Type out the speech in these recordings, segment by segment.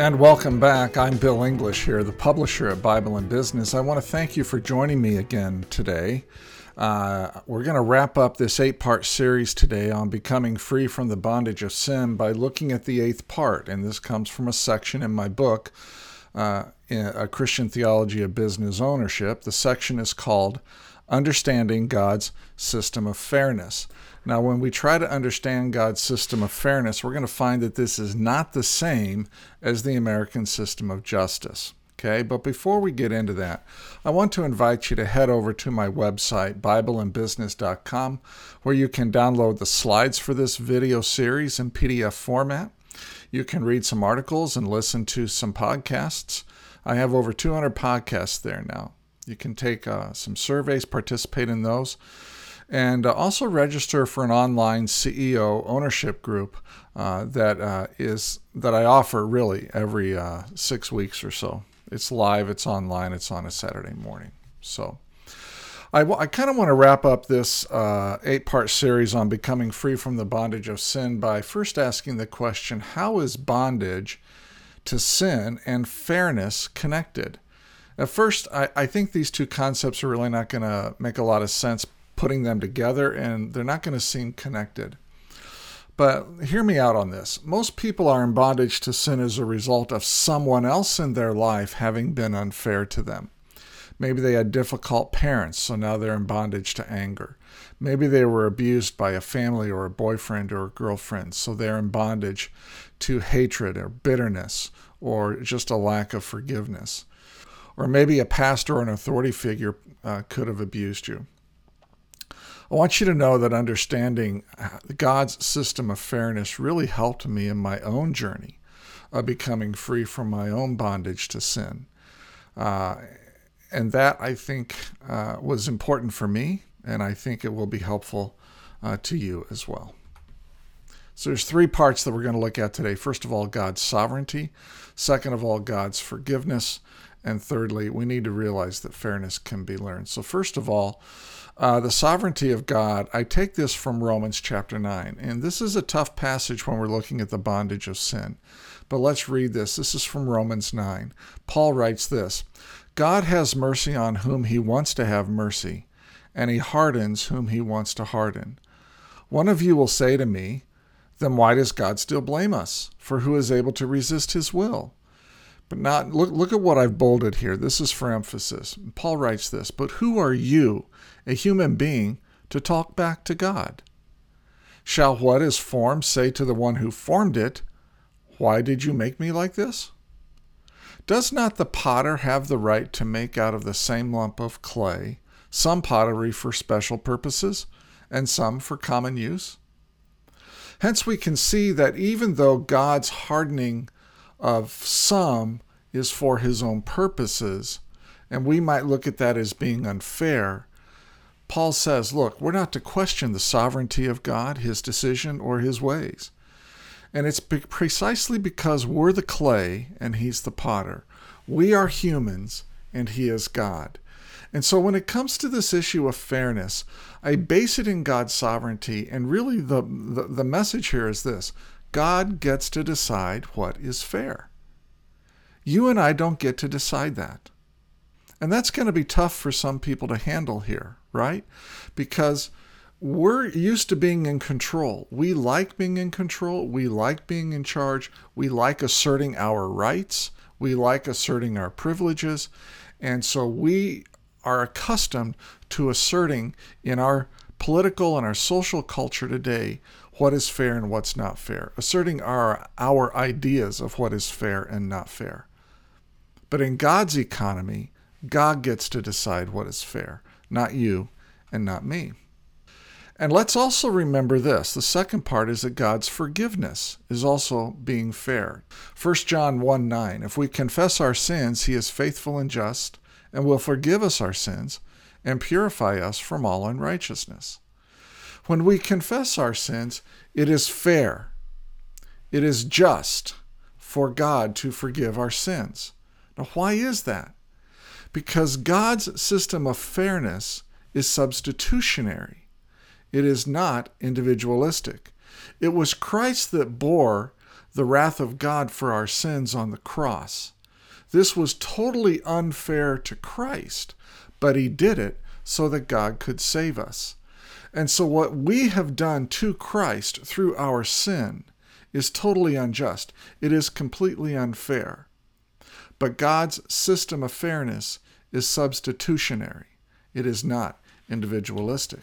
And welcome back. I'm Bill English here, the publisher of Bible and Business. I want to thank you for joining me again today. Uh, we're going to wrap up this eight part series today on becoming free from the bondage of sin by looking at the eighth part. And this comes from a section in my book, uh, A Christian Theology of Business Ownership. The section is called Understanding God's System of Fairness. Now, when we try to understand God's system of fairness, we're going to find that this is not the same as the American system of justice. Okay, but before we get into that, I want to invite you to head over to my website, BibleandBusiness.com, where you can download the slides for this video series in PDF format. You can read some articles and listen to some podcasts. I have over 200 podcasts there now. You can take uh, some surveys, participate in those and uh, also register for an online CEO ownership group uh, that uh, is that I offer really every uh, six weeks or so. It's live, it's online, it's on a Saturday morning. So I, kind of want to wrap up this uh, eight part series on becoming free from the bondage of sin by first asking the question how is bondage to sin and fairness connected? At first, I, I think these two concepts are really not going to make a lot of sense putting them together and they're not going to seem connected. But hear me out on this. Most people are in bondage to sin as a result of someone else in their life having been unfair to them. Maybe they had difficult parents, so now they're in bondage to anger. Maybe they were abused by a family or a boyfriend or a girlfriend, so they're in bondage to hatred or bitterness or just a lack of forgiveness. Or maybe a pastor or an authority figure uh, could have abused you. I want you to know that understanding God's system of fairness really helped me in my own journey of becoming free from my own bondage to sin. Uh, and that I think uh, was important for me, and I think it will be helpful uh, to you as well. So there's three parts that we're going to look at today. First of all, God's sovereignty. Second of all, God's forgiveness. And thirdly, we need to realize that fairness can be learned. So first of all, uh, the sovereignty of God, I take this from Romans chapter 9. And this is a tough passage when we're looking at the bondage of sin. But let's read this. This is from Romans 9. Paul writes this God has mercy on whom he wants to have mercy, and he hardens whom he wants to harden. One of you will say to me, Then why does God still blame us? For who is able to resist his will? But not look look at what I've bolded here. This is for emphasis. Paul writes this, but who are you, a human being, to talk back to God? Shall what is formed say to the one who formed it, Why did you make me like this? Does not the potter have the right to make out of the same lump of clay some pottery for special purposes and some for common use? Hence, we can see that even though God's hardening of some is for his own purposes, and we might look at that as being unfair. Paul says, look, we're not to question the sovereignty of God, his decision, or his ways. And it's precisely because we're the clay and he's the potter. We are humans and he is God. And so when it comes to this issue of fairness, I base it in God's sovereignty. And really, the, the, the message here is this God gets to decide what is fair. You and I don't get to decide that. And that's going to be tough for some people to handle here, right? Because we're used to being in control. We like being in control. We like being in charge. We like asserting our rights. We like asserting our privileges. And so we are accustomed to asserting in our political and our social culture today what is fair and what's not fair, asserting our, our ideas of what is fair and not fair. But in God's economy, God gets to decide what is fair, not you and not me. And let's also remember this the second part is that God's forgiveness is also being fair. 1 John 1 9, if we confess our sins, he is faithful and just and will forgive us our sins and purify us from all unrighteousness. When we confess our sins, it is fair, it is just for God to forgive our sins. Now, why is that? Because God's system of fairness is substitutionary, it is not individualistic. It was Christ that bore the wrath of God for our sins on the cross. This was totally unfair to Christ, but he did it so that God could save us. And so, what we have done to Christ through our sin is totally unjust. It is completely unfair. But God's system of fairness is substitutionary, it is not individualistic.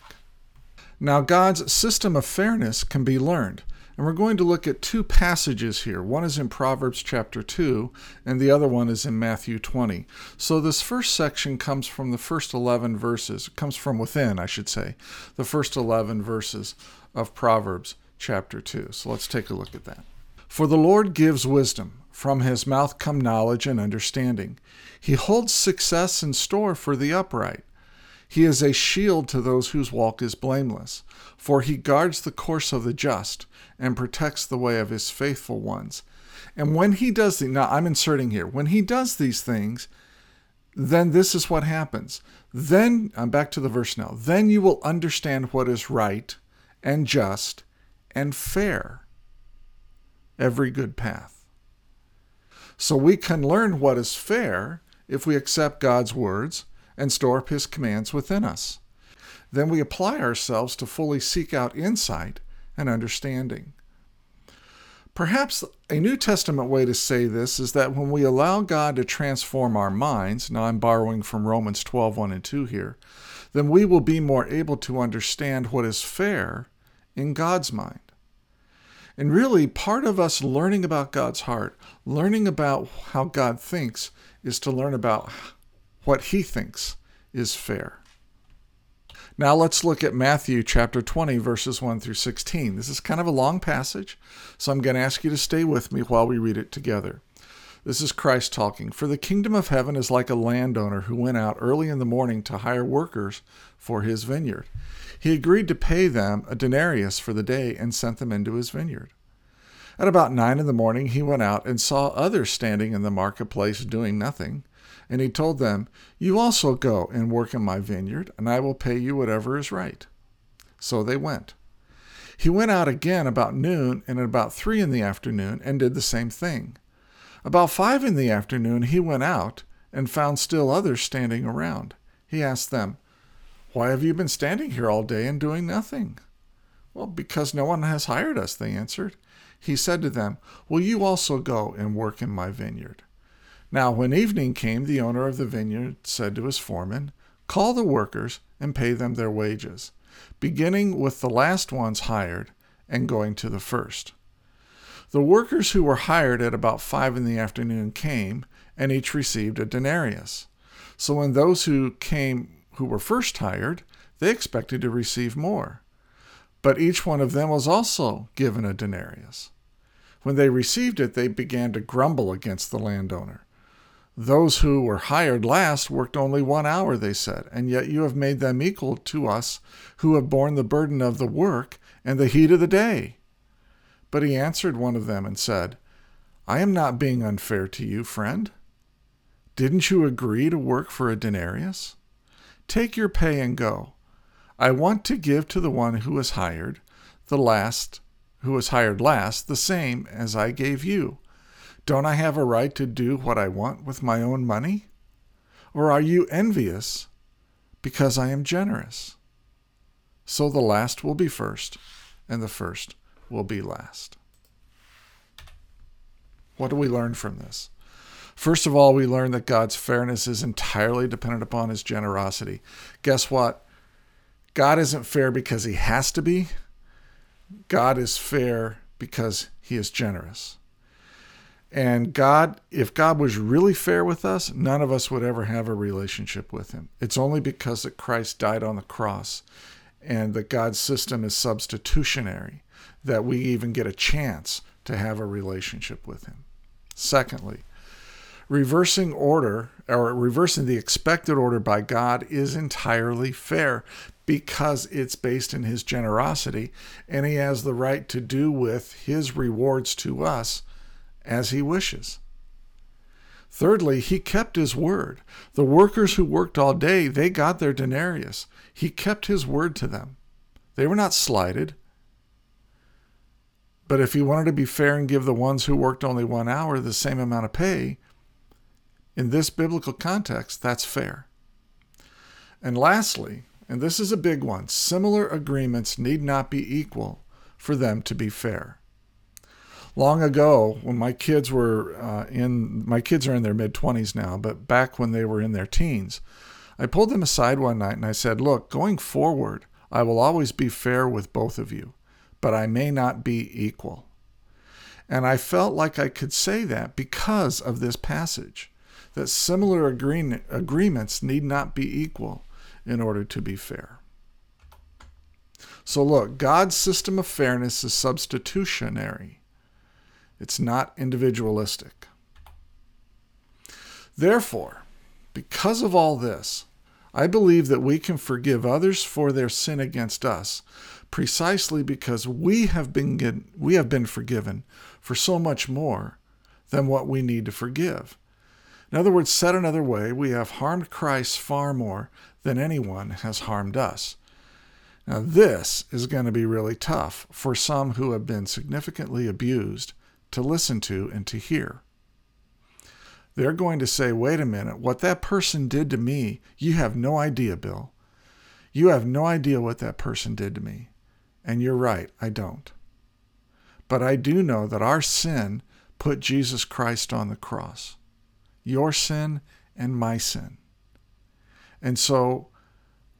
Now, God's system of fairness can be learned. And we're going to look at two passages here. One is in Proverbs chapter 2, and the other one is in Matthew 20. So this first section comes from the first 11 verses, it comes from within, I should say, the first 11 verses of Proverbs chapter 2. So let's take a look at that. For the Lord gives wisdom, from his mouth come knowledge and understanding. He holds success in store for the upright. He is a shield to those whose walk is blameless, for he guards the course of the just and protects the way of his faithful ones. And when he does the now I'm inserting here, when he does these things, then this is what happens. Then I'm back to the verse now. Then you will understand what is right and just and fair. Every good path. So we can learn what is fair if we accept God's words and store up his commands within us. Then we apply ourselves to fully seek out insight and understanding. Perhaps a New Testament way to say this is that when we allow God to transform our minds, now I'm borrowing from Romans 12 1 and 2 here, then we will be more able to understand what is fair in God's mind. And really, part of us learning about God's heart, learning about how God thinks, is to learn about what he thinks is fair. Now let's look at Matthew chapter 20, verses 1 through 16. This is kind of a long passage, so I'm going to ask you to stay with me while we read it together. This is Christ talking. For the kingdom of heaven is like a landowner who went out early in the morning to hire workers for his vineyard. He agreed to pay them a denarius for the day and sent them into his vineyard. At about nine in the morning, he went out and saw others standing in the marketplace doing nothing. And he told them, You also go and work in my vineyard, and I will pay you whatever is right. So they went. He went out again about noon and at about three in the afternoon and did the same thing. About five in the afternoon he went out and found still others standing around. He asked them, Why have you been standing here all day and doing nothing? Well, because no one has hired us, they answered. He said to them, Will you also go and work in my vineyard? Now, when evening came, the owner of the vineyard said to his foreman, Call the workers and pay them their wages, beginning with the last ones hired and going to the first. The workers who were hired at about five in the afternoon came, and each received a denarius. So when those who came who were first hired, they expected to receive more. But each one of them was also given a denarius. When they received it, they began to grumble against the landowner. Those who were hired last worked only one hour, they said, and yet you have made them equal to us who have borne the burden of the work and the heat of the day. But he answered one of them and said, I am not being unfair to you, friend. Didn't you agree to work for a denarius? Take your pay and go. I want to give to the one who was hired, the last, who was hired last, the same as I gave you. Don't I have a right to do what I want with my own money? Or are you envious because I am generous? So the last will be first, and the first will be last. What do we learn from this? First of all, we learn that God's fairness is entirely dependent upon his generosity. Guess what? God isn't fair because he has to be. God is fair because he is generous. And God, if God was really fair with us, none of us would ever have a relationship with Him. It's only because that Christ died on the cross and that God's system is substitutionary that we even get a chance to have a relationship with Him. Secondly, reversing order or reversing the expected order by God is entirely fair because it's based in His generosity and He has the right to do with His rewards to us as he wishes. Thirdly, he kept his word. The workers who worked all day, they got their denarius. He kept his word to them. They were not slighted. But if he wanted to be fair and give the ones who worked only one hour the same amount of pay, in this biblical context, that's fair. And lastly, and this is a big one, similar agreements need not be equal for them to be fair. Long ago, when my kids were uh, in, my kids are in their mid 20s now, but back when they were in their teens, I pulled them aside one night and I said, Look, going forward, I will always be fair with both of you, but I may not be equal. And I felt like I could say that because of this passage, that similar agree- agreements need not be equal in order to be fair. So, look, God's system of fairness is substitutionary, it's not individualistic. Therefore, because of all this, I believe that we can forgive others for their sin against us precisely because we have been we have been forgiven for so much more than what we need to forgive. In other words, said another way, we have harmed Christ far more than anyone has harmed us. Now, this is going to be really tough for some who have been significantly abused to listen to and to hear. They're going to say, wait a minute, what that person did to me, you have no idea, Bill. You have no idea what that person did to me. And you're right, I don't. But I do know that our sin put Jesus Christ on the cross your sin and my sin. And so,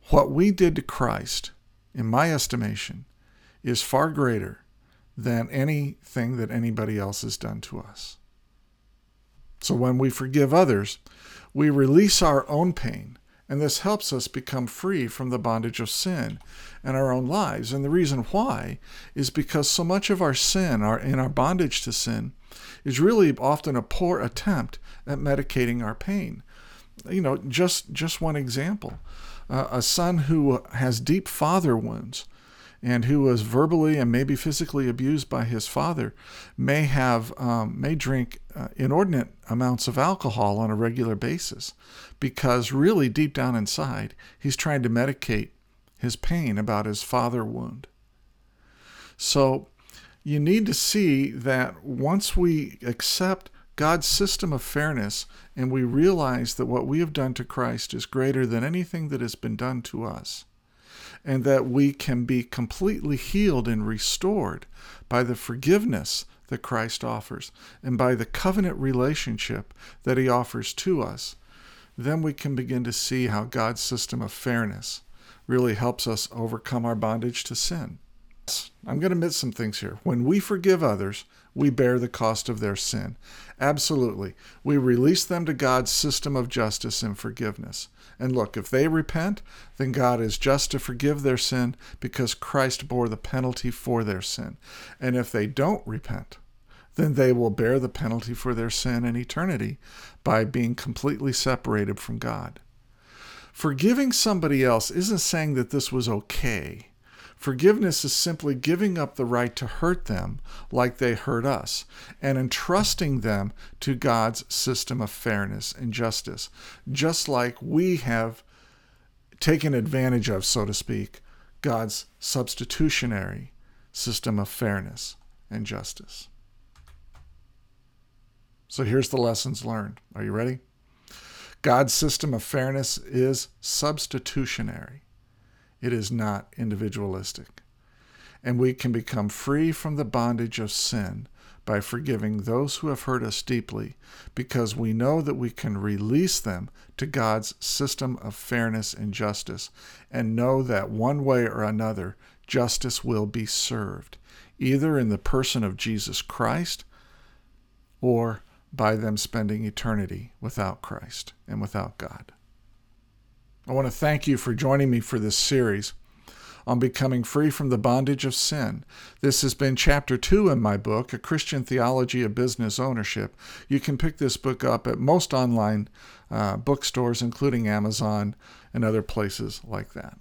what we did to Christ, in my estimation, is far greater than anything that anybody else has done to us. So, when we forgive others, we release our own pain, and this helps us become free from the bondage of sin and our own lives. And the reason why is because so much of our sin, our, in our bondage to sin, is really often a poor attempt at medicating our pain. You know, just just one example: uh, a son who has deep father wounds and who was verbally and maybe physically abused by his father may have um, may drink uh, inordinate amounts of alcohol on a regular basis because really deep down inside he's trying to medicate his pain about his father wound. So you need to see that once we accept God's system of fairness and we realize that what we have done to Christ is greater than anything that has been done to us, and that we can be completely healed and restored by the forgiveness that Christ offers and by the covenant relationship that he offers to us, then we can begin to see how God's system of fairness really helps us overcome our bondage to sin. I'm going to admit some things here. When we forgive others, we bear the cost of their sin. Absolutely. We release them to God's system of justice and forgiveness. And look, if they repent, then God is just to forgive their sin because Christ bore the penalty for their sin. And if they don't repent, then they will bear the penalty for their sin in eternity by being completely separated from God. Forgiving somebody else isn't saying that this was okay. Forgiveness is simply giving up the right to hurt them like they hurt us and entrusting them to God's system of fairness and justice, just like we have taken advantage of, so to speak, God's substitutionary system of fairness and justice. So here's the lessons learned. Are you ready? God's system of fairness is substitutionary. It is not individualistic. And we can become free from the bondage of sin by forgiving those who have hurt us deeply because we know that we can release them to God's system of fairness and justice and know that one way or another justice will be served, either in the person of Jesus Christ or by them spending eternity without Christ and without God. I want to thank you for joining me for this series on becoming free from the bondage of sin. This has been chapter two in my book, A Christian Theology of Business Ownership. You can pick this book up at most online uh, bookstores, including Amazon and other places like that.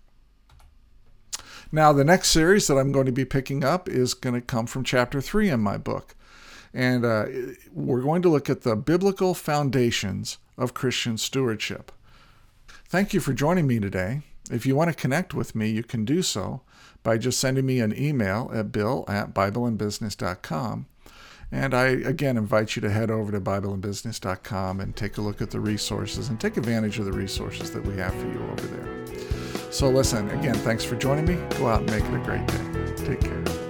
Now, the next series that I'm going to be picking up is going to come from chapter three in my book. And uh, we're going to look at the biblical foundations of Christian stewardship. Thank you for joining me today. If you want to connect with me, you can do so by just sending me an email at bill at bibleandbusiness.com. And I again invite you to head over to bibleandbusiness.com and take a look at the resources and take advantage of the resources that we have for you over there. So, listen, again, thanks for joining me. Go out and make it a great day. Take care.